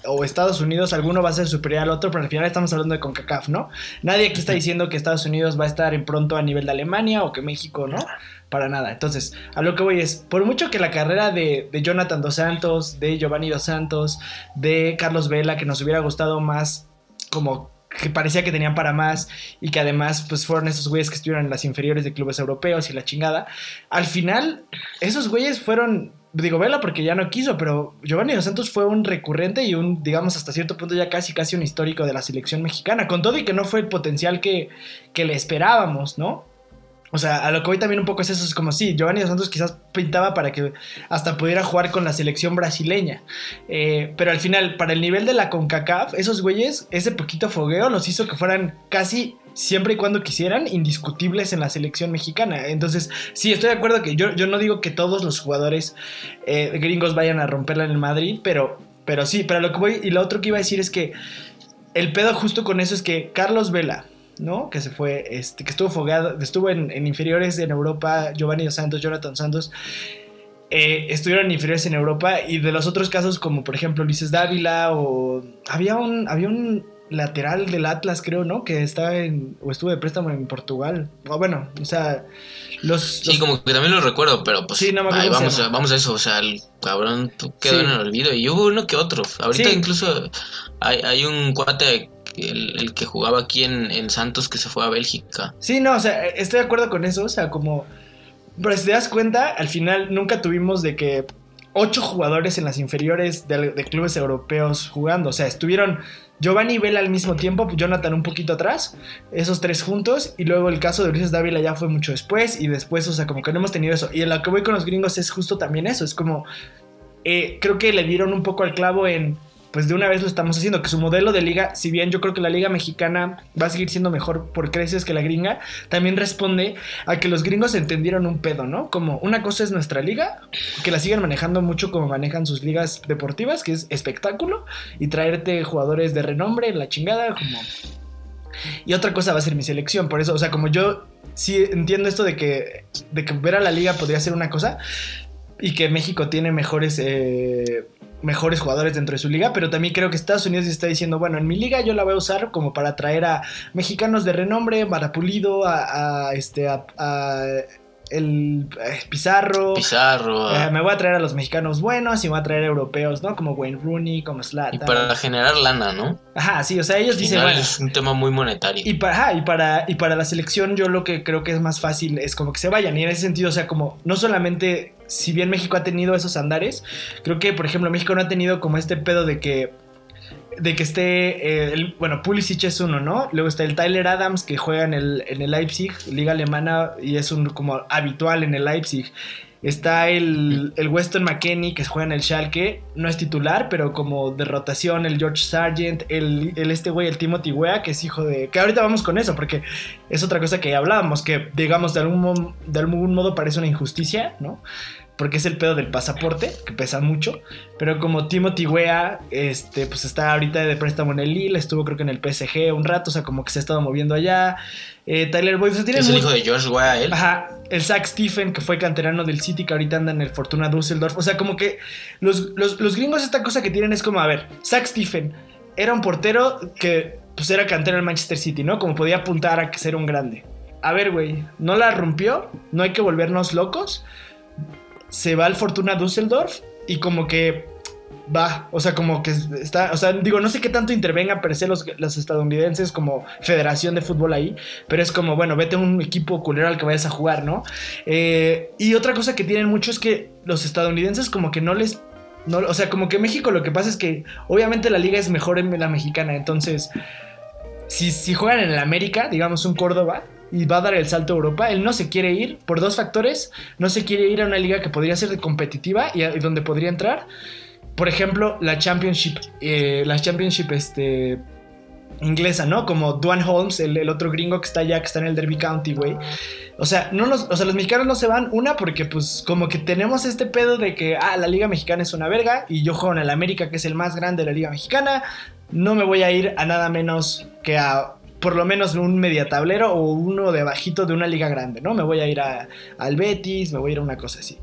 o Estados Unidos, alguno va a ser superior al otro, pero al final estamos hablando de CONCACAF, ¿no? Nadie aquí está diciendo que Estados Unidos va a estar en pronto a nivel de Alemania o que México, ¿no? Para nada. Entonces, a lo que voy es, por mucho que la carrera de, de Jonathan Dos Santos, de Giovanni Dos Santos, de Carlos Vela, que nos hubiera gustado más como que parecía que tenían para más y que además pues fueron esos güeyes que estuvieron en las inferiores de clubes europeos y la chingada. Al final, esos güeyes fueron, digo, vela porque ya no quiso, pero Giovanni Dos Santos fue un recurrente y un, digamos, hasta cierto punto ya casi, casi un histórico de la selección mexicana, con todo y que no fue el potencial que, que le esperábamos, ¿no? O sea, a lo que voy también un poco es eso, es como si Giovanni Dos Santos quizás pintaba para que hasta pudiera jugar con la selección brasileña. Eh, pero al final, para el nivel de la CONCACAF, esos güeyes, ese poquito fogueo los hizo que fueran casi siempre y cuando quisieran, indiscutibles en la selección mexicana. Entonces, sí, estoy de acuerdo que yo, yo no digo que todos los jugadores eh, gringos vayan a romperla en el Madrid, pero, pero sí, pero lo que voy, y lo otro que iba a decir es que el pedo justo con eso es que Carlos Vela, ¿no? Que se fue, este, que estuvo fogueado, estuvo en, inferiores en Europa, Giovanni Santos, Jonathan Santos, eh, estuvieron inferiores en Europa y de los otros casos como por ejemplo Ulises Dávila o había un, había un lateral del Atlas creo, ¿no? Que estaba en, o estuvo de préstamo en Portugal, o bueno, o sea, los, Sí, como que también lo recuerdo, pero pues sí, no vamos, a, vamos a eso, o sea, el cabrón quedó en el olvido y hubo uno que otro, ahorita incluso hay, hay un cuate el, que jugaba aquí en, Santos que se fue a Bélgica. Sí, no, o sea, estoy de acuerdo con eso, o sea, como... Pero si te das cuenta, al final nunca tuvimos de que ocho jugadores en las inferiores de, clubes europeos jugando, o sea, estuvieron Giovanni Vela al mismo tiempo, Jonathan un poquito atrás, esos tres juntos, y luego el caso de Ulises Dávila ya fue mucho después, y después, o sea, como que no hemos tenido eso. Y en lo que voy con los gringos es justo también eso, es como, eh, creo que le dieron un poco al clavo en pues de una vez lo estamos haciendo, que su modelo de liga, si bien yo creo que la liga mexicana va a seguir siendo mejor por creces que la gringa, también responde a que los gringos entendieron un pedo, ¿no? Como una cosa es nuestra liga, que la siguen manejando mucho como manejan sus ligas deportivas, que es espectáculo, y traerte jugadores de renombre, la chingada, como... Y otra cosa va a ser mi selección, por eso, o sea, como yo sí entiendo esto de que, de que ver a la liga podría ser una cosa, y que México tiene mejores... Eh, mejores jugadores dentro de su liga, pero también creo que Estados Unidos está diciendo, bueno, en mi liga yo la voy a usar como para traer a mexicanos de renombre, para Pulido, a, este, a, el eh, Pizarro. Pizarro. Eh, me voy a traer a los mexicanos buenos y me voy a traer a europeos, ¿no? Como Wayne Rooney, como Slatan. Y para generar lana, ¿no? Ajá, sí, o sea, ellos dicen, bueno. Es un tema muy monetario. Y para, y, para, y para la selección yo lo que creo que es más fácil es como que se vayan. Y en ese sentido, o sea, como no solamente, si bien México ha tenido esos andares, creo que, por ejemplo, México no ha tenido como este pedo de que de que esté, eh, bueno, Pulisic es uno, ¿no? Luego está el Tyler Adams que juega en el, en el Leipzig, liga alemana, y es un como habitual en el Leipzig. Está el, el Weston McKenney que juega en el Schalke, no es titular, pero como de rotación, el George Sargent, el, el este güey, el Timothy Wea, que es hijo de... Que ahorita vamos con eso, porque es otra cosa que hablábamos, que digamos de algún, de algún modo parece una injusticia, ¿no? Porque es el pedo del pasaporte, que pesa mucho. Pero como Timothy Wea, este, pues está ahorita de préstamo en el Lille, estuvo creo que en el PSG un rato, o sea, como que se ha estado moviendo allá. Eh, Tyler Boyd, o sea, tiene Es el hijo de George Wea, él. Ajá, el Zach Stephen, que fue canterano del City, que ahorita anda en el Fortuna Düsseldorf. O sea, como que los, los, gringos esta cosa que tienen es como, a ver, Zach Stephen era un portero que pues era cantero en Manchester City, ¿no? Como podía apuntar a que ser un grande. A ver, güey, no la rompió, no hay que volvernos locos se va al Fortuna Düsseldorf y como que va, o sea, como que está, o sea, digo, no sé qué tanto intervenga per se los, los, estadounidenses como federación de fútbol ahí, pero es como, bueno, vete a un equipo culero al que vayas a jugar, ¿no? Eh, y otra cosa que tienen mucho es que los estadounidenses como que no les... No, o sea, como que México lo que pasa es que obviamente la liga es mejor en la mexicana, entonces si, si juegan en el América, digamos un Córdoba, y va a dar el salto a Europa. Él no se quiere ir por dos factores. No se quiere ir a una liga que podría ser competitiva y, donde podría entrar por ejemplo, la Championship, eh, la Championship este, inglesa, ¿no? Como Duane Holmes, el, otro gringo que está allá, que está en el Derby County, güey. O sea, no los, o sea, los mexicanos no se van, una, porque pues como que tenemos este pedo de que, ah, la Liga Mexicana es una verga y yo juego en el América, que es el más grande de la Liga Mexicana. No me voy a ir a nada menos que a por lo menos un mediatablero o uno de bajito de una liga grande, ¿no? Me voy a ir a, al Betis, me voy a ir a una cosa así.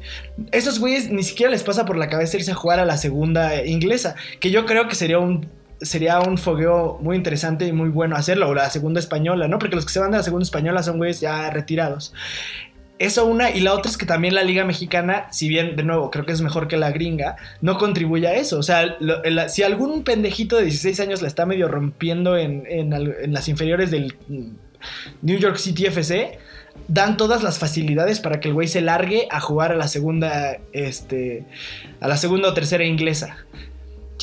Esos güeyes ni siquiera les pasa por la cabeza irse a jugar a la segunda inglesa, que yo creo que sería un sería un fogueo muy interesante y muy bueno hacerlo, o la segunda española, ¿no? Porque los que se van de la segunda española son güeyes ya retirados. Eso una, y la otra es que también la Liga Mexicana, si bien de nuevo creo que es mejor que la gringa, no contribuye a eso. O sea, si algún pendejito de 16 años la está medio rompiendo en, las inferiores del New York City FC, dan todas las facilidades para que el güey se largue a jugar a la segunda, este, a la segunda o tercera inglesa.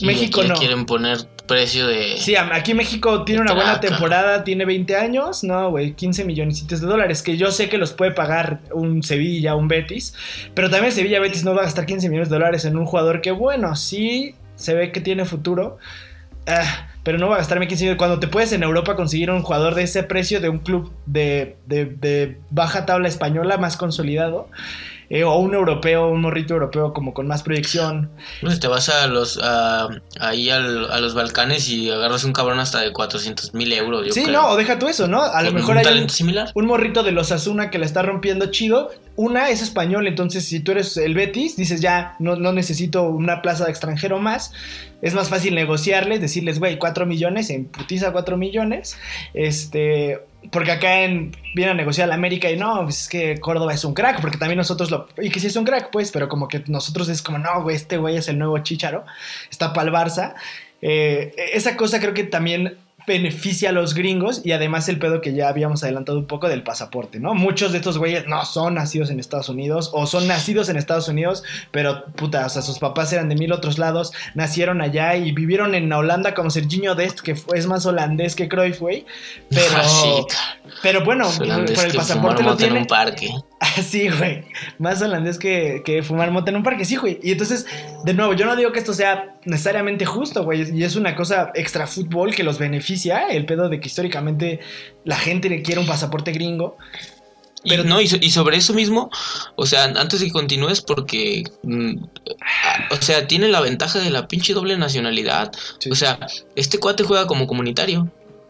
México no. quieren poner precio de. Sí, aquí México tiene una buena temporada, tiene 20 años, no, güey, 15 millones de dólares, que yo sé que los puede pagar un Sevilla, un Betis, pero también Sevilla Betis no va a gastar 15 millones de dólares en un jugador que, bueno, sí se ve que tiene futuro. Ah, pero no va a gastarme 15 millones. Cuando te puedes en Europa conseguir un jugador de ese precio de un club de, de baja tabla española más consolidado. Eh, o un europeo, un morrito europeo como con más proyección. Pues te vas a los ahí a los Balcanes y agarras un cabrón hasta de 400 mil euros. sí, no, o deja tú eso, ¿no? A lo mejor un hay un, similar? un morrito de los Asuna que le está rompiendo chido. Una es español, entonces si tú eres el Betis, dices ya, no, no necesito una plaza de extranjero más. Es más fácil negociarles, decirles, güey, 4 millones, en putiza 4 millones. Este, porque acá en, viene a negociar la América y no, pues es que Córdoba es un crack, porque también nosotros lo. Y que sí es un crack, pues, pero como que nosotros es como, no, güey, este güey es el nuevo Chicharo, está para el Barça. Eh, esa cosa creo que también beneficia a los gringos y además el pedo que ya habíamos adelantado un poco del pasaporte, ¿no? Muchos de estos güeyes no son nacidos en Estados Unidos o son nacidos en Estados Unidos, pero puta, o sea, sus papás eran de mil otros lados, nacieron allá y vivieron en Holanda como Serginho Dest, que fue, es más holandés que Cruyff, güey. Pero, ah, pero bueno, por el pasaporte lo tiene. En un parque. Sí, güey. Más holandés que, que fumar moto en un parque, sí, güey. Y entonces, de nuevo, yo no digo que esto sea necesariamente justo, güey. Y es una cosa extra fútbol que los beneficia. El pedo de que históricamente la gente le quiere un pasaporte gringo. Pero no, y, sobre eso mismo, o sea, antes de que continúes, porque, mm, o sea, tiene la ventaja de la pinche doble nacionalidad. O sea, este cuate juega como comunitario.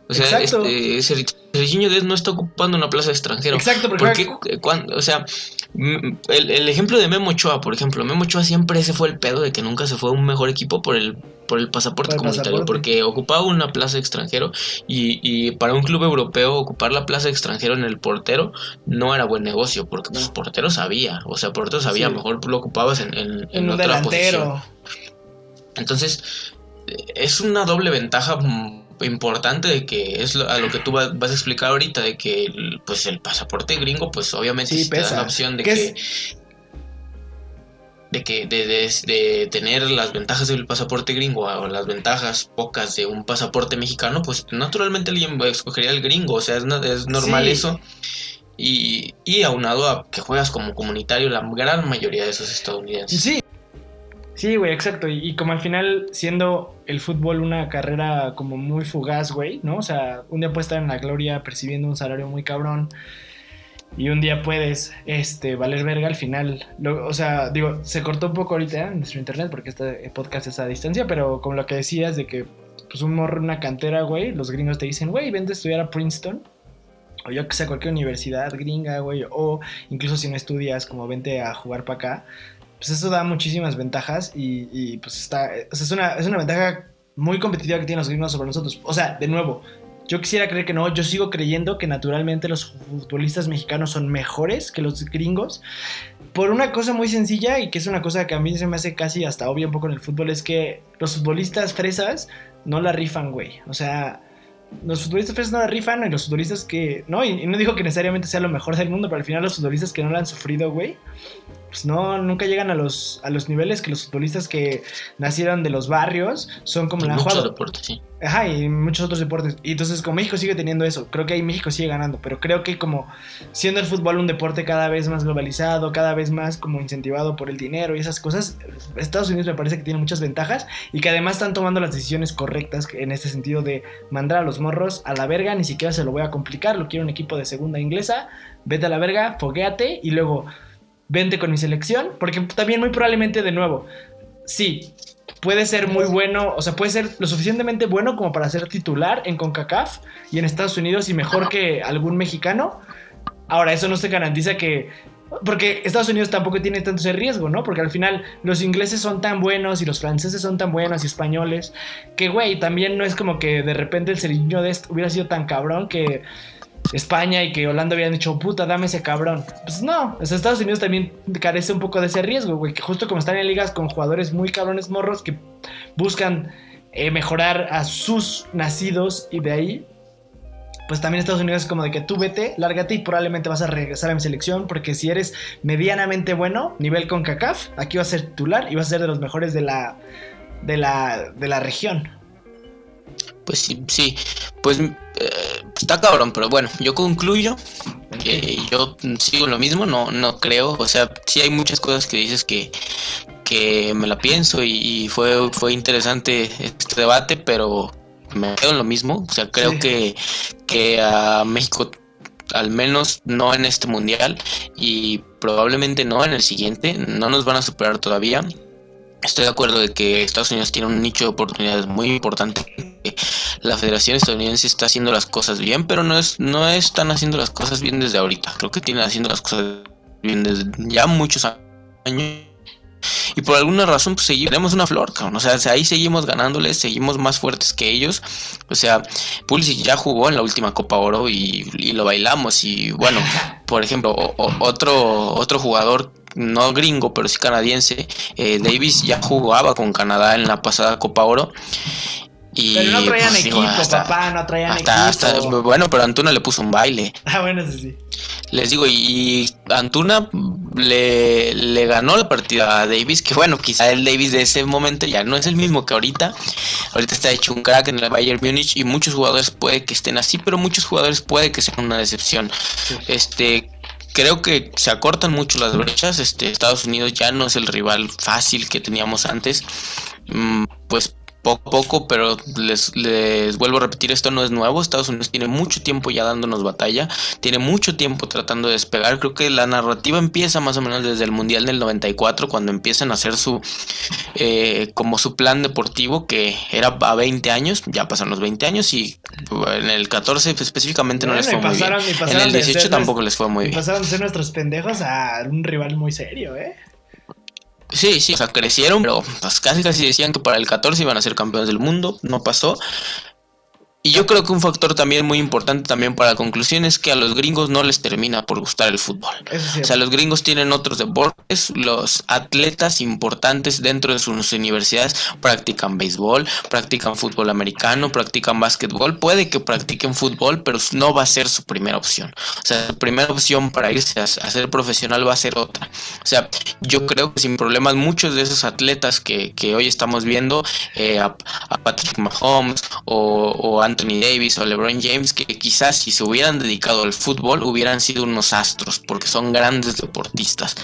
O sea, este, Serginho Dez no está ocupando una plaza de extranjero. Exacto, porque, cuando, o sea, el, ejemplo de Memo Ochoa, por ejemplo, Memo Ochoa siempre ese fue el pedo de que nunca se fue a un mejor equipo por el por el pasaporte comunitario, porque ocupaba una plaza extranjero y, y, para un club europeo ocupar la plaza extranjero en el portero no era buen negocio, porque pues portero sabía, o sea, portero sabía, mejor lo ocupabas en, en, en, otra delantero. posición. Entonces, es una doble ventaja importante de que es a lo que tú vas, a explicar ahorita, de que pues el pasaporte gringo, pues obviamente sí, te da la opción de que, de que de, tener las ventajas del pasaporte gringo o las ventajas pocas de un pasaporte mexicano, pues naturalmente alguien escogería el gringo, o sea, es, es normal eso. Y, y aunado a que juegas como comunitario la gran mayoría de esos estadounidenses. Sí, Sí, güey, exacto. Y, como al final, siendo el fútbol una carrera como muy fugaz, güey, ¿no? O sea, un día puedes estar en la gloria percibiendo un salario muy cabrón y un día puedes, este, valer verga al final. o sea, digo, se cortó un poco ahorita en nuestro internet porque este podcast es a distancia, pero como lo que decías de que, pues, un morro una cantera, güey, los gringos te dicen, güey, vente a estudiar a Princeton o yo que sé, cualquier universidad gringa, güey, o incluso si no estudias, como vente a jugar para acá pues eso da muchísimas ventajas y, pues está, es, una, es una ventaja muy competitiva que tienen los gringos sobre nosotros. O sea, de nuevo, Yo quisiera creer que no, yo sigo creyendo que naturalmente los futbolistas mexicanos son mejores que los gringos. Por una cosa muy sencilla y que es una cosa que a mí se me hace casi hasta obvia un poco en el fútbol, es que los futbolistas fresas no la rifan, güey. O sea, los futbolistas fresas no la rifan y los futbolistas que... No, y, no digo que necesariamente sea lo mejor del mundo, pero al final los futbolistas que no la han sufrido, güey, pues no, nunca llegan a los, a los niveles que los futbolistas que nacieron de los barrios son como en la muchos deportes, sí. Ajá, y muchos otros deportes. Y entonces, como México sigue teniendo eso, creo que ahí México sigue ganando, pero creo que como siendo el fútbol un deporte cada vez más globalizado, cada vez más como incentivado por el dinero y esas cosas, Estados Unidos me parece que tiene muchas ventajas y que además están tomando las decisiones correctas en este sentido de mandar a los morros a la verga, ni siquiera se lo voy a complicar, lo quiero un equipo de segunda inglesa, vete a la verga, fogueate y luego vente con mi selección, porque también muy probablemente de nuevo, sí, puede ser muy bueno, o sea, puede ser lo suficientemente bueno como para ser titular en CONCACAF y en Estados Unidos y mejor que algún mexicano. Ahora, eso no se garantiza que... Porque Estados Unidos tampoco tiene tanto ese riesgo, ¿no? Porque al final los ingleses son tan buenos y los franceses son tan buenos y españoles que, güey, también no es como que de repente el cerillo de hubiera sido tan cabrón que España y que Holanda habían dicho, puta, dame ese cabrón. Pues no, Estados Unidos también carece un poco de ese riesgo, güey, que justo como están en ligas con jugadores muy cabrones morros que buscan eh, mejorar a sus nacidos y de ahí, pues también Estados Unidos es como de que tú vete, lárgate y probablemente vas a regresar a mi selección, porque si eres medianamente bueno, nivel con CACAF, aquí vas a ser titular y vas a ser de los mejores de la, de la, de la región. Pues sí, sí. Pues eh, está cabrón, pero bueno, yo concluyo que yo sigo lo mismo, no, no creo. O sea, sí hay muchas cosas que dices que, que me la pienso y, fue, fue interesante este debate, pero me quedo en lo mismo. O sea, creo que, que a México al menos no en este mundial y probablemente no en el siguiente, no nos van a superar todavía. Estoy de acuerdo de que Estados Unidos tiene un nicho de oportunidades muy importante. La Federación Estadounidense está haciendo las cosas bien, pero no es no están haciendo las cosas bien desde ahorita. Creo que tienen haciendo las cosas bien desde ya muchos años. Y por alguna razón, pues seguimos una flor, O sea, ahí seguimos ganándoles, seguimos más fuertes que ellos. O sea, Pulisic ya jugó en la última Copa Oro y, lo bailamos. Y bueno, por ejemplo, otro, otro jugador no gringo, pero sí canadiense, eh, Davis ya jugaba con Canadá en la pasada Copa Oro. Y, pero no traían pues, equipo, papá, no traían equipo. bueno, pero Antuna le puso un baile. Ah, bueno, sí, sí. Les digo, y Antuna le, le, ganó la partida a Davis, que bueno, quizá el Davis de ese momento ya no es el mismo que ahorita. Ahorita está hecho un crack en el Bayern Múnich y muchos jugadores puede que estén así, pero muchos jugadores puede que sean una decepción. Este creo que se acortan mucho las brechas. Este, Estados Unidos ya no es el rival fácil que teníamos antes. Mm, pues poco a poco, pero les, les vuelvo a repetir, esto no es nuevo. Estados Unidos tiene mucho tiempo ya dándonos batalla, tiene mucho tiempo tratando de despegar. Creo que la narrativa empieza más o menos desde el Mundial del 94, cuando empiezan a hacer su, eh, como su plan deportivo, que era a 20 años, ya pasaron los 20 años y en el 14 específicamente no les fue muy bien. En el 18 tampoco les fue muy bien. Pasaron de ser nuestros pendejos a un rival muy serio, ¿eh? Sí, sí, o sea, crecieron, pero pues casi casi decían que para el 14 iban a ser campeones del mundo, no pasó. Y yo creo que un factor también muy importante también para la conclusión es que a los gringos no les termina por gustar el fútbol. o sea, los gringos tienen otros deportes, los atletas importantes dentro de sus universidades practican béisbol, practican fútbol americano, practican básquetbol, puede que practiquen fútbol, pero no va a ser su primera opción. O sea, su primera opción para irse a, ser profesional va a ser otra. O sea, yo creo que sin problemas muchos de esos atletas que, hoy estamos viendo, eh, a, Patrick Mahomes o, o Anthony Davis o LeBron James, que quizás si se hubieran dedicado al fútbol hubieran sido unos astros, porque son grandes deportistas,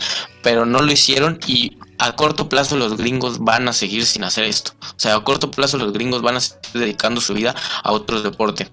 pero no lo hicieron y a corto plazo los gringos van a seguir sin hacer esto. O sea, a corto plazo los gringos van a seguir dedicando su vida a otro deporte.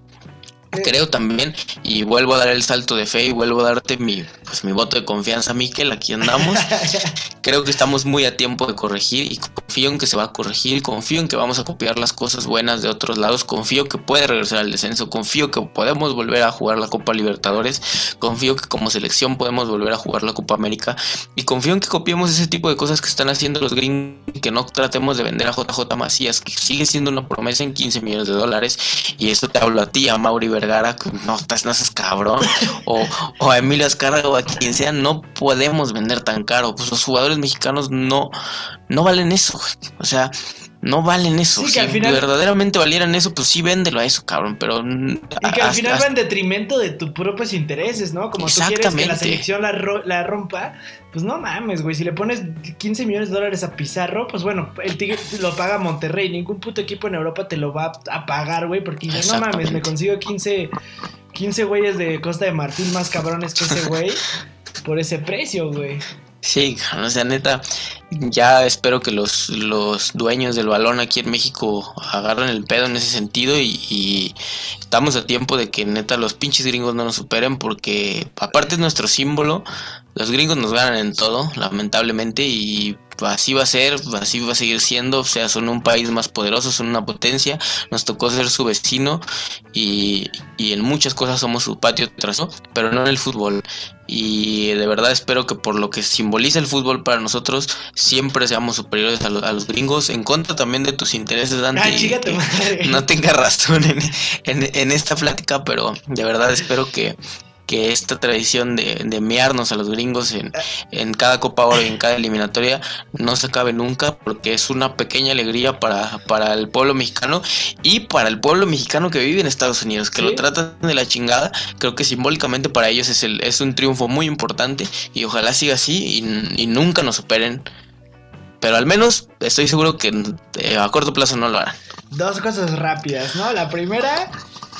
Creo también, y vuelvo a dar el salto de fe y vuelvo a darte mi, pues, mi voto de confianza, Miquel, aquí andamos. Creo que estamos muy a tiempo de corregir y confío en que se va a corregir, confío en que vamos a copiar las cosas buenas de otros lados, confío que puede regresar al descenso, confío que podemos volver a jugar la Copa Libertadores, confío que como selección podemos volver a jugar la Copa América y confío en que copiemos ese tipo de cosas que están haciendo los gringos, que no tratemos de vender a JJ Macías, que sigue siendo una promesa en 15 millones de dólares y esto te hablo a ti, a Mauri No, estás, no cabrón, o, a Emilio Azcárraga o a quien sea, no podemos vender tan caro. Pues los jugadores mexicanos no, no valen eso, O sea, no valen eso. si verdaderamente valieran eso, pues sí véndelo a eso, cabrón. Pero. Y que al final va en detrimento de tus propios intereses, ¿no? Como tú quieres que la selección la, la rompa, pues no mames, güey. Si le pones 15 millones de dólares a Pizarro, pues bueno, el tigre lo paga Monterrey. Ningún puto equipo en Europa te lo va a pagar, güey. Porque no mames, me consigo 15, 15 güeyes de Costa de Marfil más cabrones que ese güey por ese precio, güey. Sí, o sea, neta, ya espero que los, los dueños del balón aquí en México agarren el pedo en ese sentido y, estamos a tiempo de que neta los pinches gringos no nos superen porque aparte es nuestro símbolo, los gringos nos ganan en todo, lamentablemente, y así va a ser, así va a seguir siendo, o sea, son un país más poderoso, son una potencia, nos tocó ser su vecino y, y en muchas cosas somos su patio trazo, pero no en el fútbol. Y de verdad espero que por lo que simboliza el fútbol para nosotros, siempre seamos superiores a, los gringos, en contra también de tus intereses, Dante. no tenga razón en, en esta plática, pero de verdad espero que que esta tradición de, de mearnos a los gringos en, en, cada Copa Oro y en cada eliminatoria no se acabe nunca porque es una pequeña alegría para, para el pueblo mexicano y para el pueblo mexicano que vive en Estados Unidos, que lo tratan de la chingada. Creo que simbólicamente para ellos es, el, es un triunfo muy importante y ojalá siga así y, y nunca nos superen. Pero al menos estoy seguro que eh, a corto plazo no lo harán. Dos cosas rápidas, ¿no? La primera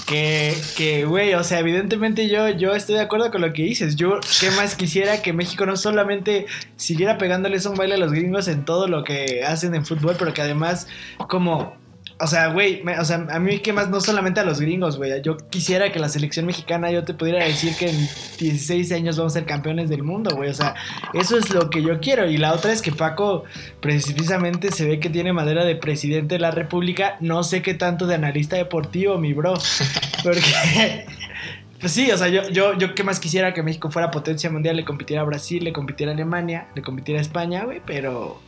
que, que, güey, o sea, evidentemente yo, yo estoy de acuerdo con lo que dices. Yo, ¿qué más quisiera que México no solamente siguiera pegándoles un baile a los gringos en todo lo que hacen en fútbol, pero que además, como o sea, güey, o sea, a mí que más no solamente a los gringos, güey. Yo quisiera que la selección mexicana yo te pudiera decir que en 16 años vamos a ser campeones del mundo, güey. O sea, eso es lo que yo quiero. Y la otra es que Paco precisamente se ve que tiene madera de presidente de la República. No sé qué tanto de analista deportivo, mi bro. Porque... Pues sí, o sea, yo, yo, yo qué más quisiera que México fuera potencia mundial, le compitiera a Brasil, le compitiera a Alemania, le compitiera a España, güey, pero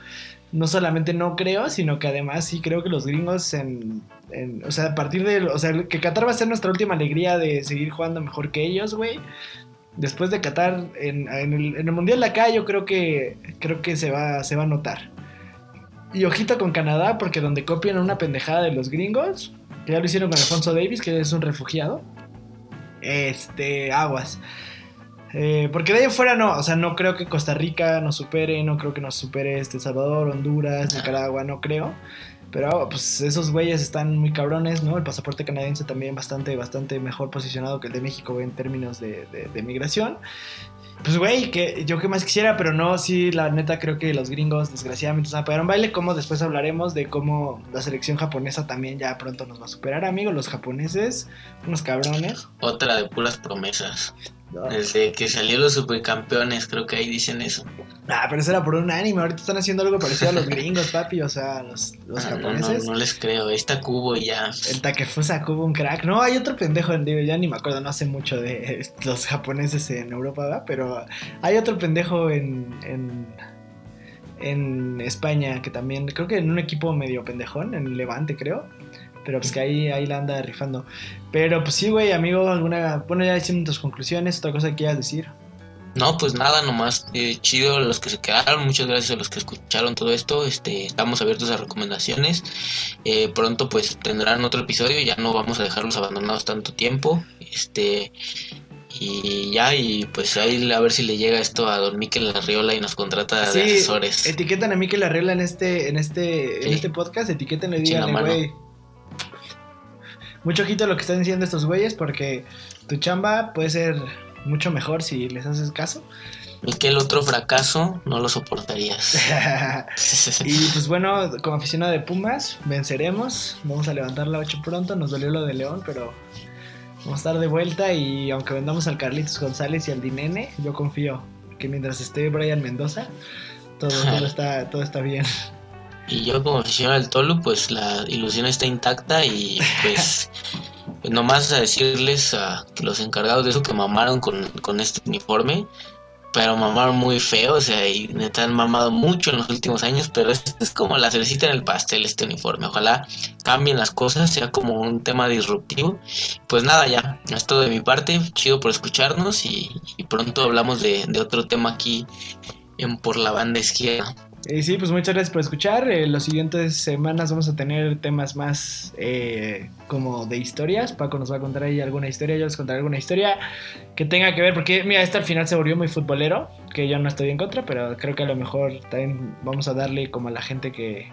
no solamente no creo, sino que además sí creo que los gringos en, o sea, a partir de, o sea, que Qatar va a ser nuestra última alegría de seguir jugando mejor que ellos, güey. Después de Qatar en, el, Mundial de acá yo creo que creo que se va, se va a notar. Y ojito con Canadá porque donde copian una pendejada de los gringos, que ya lo hicieron con Alfonso Davis, que es un refugiado. Este, aguas. Eh, porque de ahí afuera no, o sea, no creo que Costa Rica nos supere, no creo que nos supere este Salvador, Honduras, Nicaragua, no creo. Pero pues esos güeyes están muy cabrones, ¿no? El pasaporte canadiense también bastante, bastante mejor posicionado que el de México en términos de, de, migración. Pues güey, que yo qué más quisiera, pero no, sí, la neta creo que los gringos desgraciadamente se van a pegar un baile, como después hablaremos de cómo la selección japonesa también ya pronto nos va a superar, amigos, los japoneses, unos cabrones. Otra de puras promesas. Desde que salió los supercampeones, creo que ahí dicen eso. Ah, pero eso era por un anime. Ahorita están haciendo algo parecido a los gringos, papi. O sea, los, los ah, japoneses. No, les creo. Está Cubo y ya. El Takefusa Cubo, un crack. No, hay otro pendejo en ya ni me acuerdo. No hace mucho de los japoneses en Europa, ¿verdad? Pero hay otro pendejo en, en, en España que también. Creo que en un equipo medio pendejón, en Levante, creo pero pues que ahí, ahí la anda rifando. Pero pues sí, güey, amigo, alguna. Bueno, ya hicimos tus conclusiones, otra cosa que quieras decir. No, pues nada, nomás eh, chido los que se quedaron, muchas gracias a los que escucharon todo esto, este, estamos abiertos a recomendaciones, eh, pronto pues tendrán otro episodio, ya no vamos a dejarlos abandonados tanto tiempo, este, y ya, y pues ahí a ver si le llega esto a Don Miquel Arriola y nos contrata de asesores. Etiquetan a Miquel Arriola en este, en este, en este podcast, etiquétenle y díganle, güey, mucho ojito lo que están diciendo estos güeyes porque tu chamba puede ser mucho mejor si les haces caso. Y que el otro fracaso no lo soportarías. y pues bueno, como aficionado de Pumas, venceremos. Vamos a levantar la 8 pronto. Nos dolió lo de León, pero Vamos a estar de vuelta y aunque vendamos al Carlitos González y al Dinene, yo confío que mientras esté Brian Mendoza, todo, todo, está, todo está bien. Y yo como aficionado del Tolu, pues la ilusión está intacta y pues, pues nomás a decirles a los encargados de eso que mamaron con, con este uniforme, pero mamaron muy feo, o sea, y neta han mamado mucho en los últimos años, pero es, es como la cerecita en el pastel este uniforme. Ojalá cambien las cosas, sea como un tema disruptivo. Pues nada, ya, es todo de mi parte. Chido por escucharnos y, pronto hablamos de, de otro tema aquí en Por la Banda Izquierda. Y sí, pues muchas gracias por escuchar. Eh, las siguientes semanas vamos a tener temas más eh, como de historias. Paco nos va a contar ahí alguna historia, yo les contaré alguna historia que tenga que ver, porque mira, este al final se volvió muy futbolero, que yo no estoy en contra, pero creo que a lo mejor también vamos a darle como a la gente que...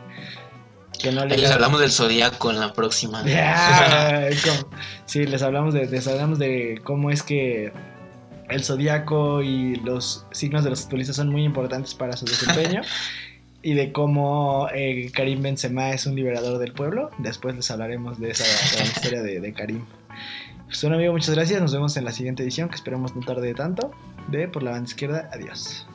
Que no les hablamos del zodiaco en la próxima. sí, les hablamos de, les hablamos de cómo es que el zodiaco y los signos de los futbolistas son muy importantes para su desempeño. y de cómo eh, Karim Benzema es un liberador del pueblo. Después les hablaremos de esa historia de, Karim. Pues bueno, amigo, muchas gracias. Nos vemos en la siguiente edición, que esperemos no tarde tanto. De Por la Banda Izquierda. Adiós.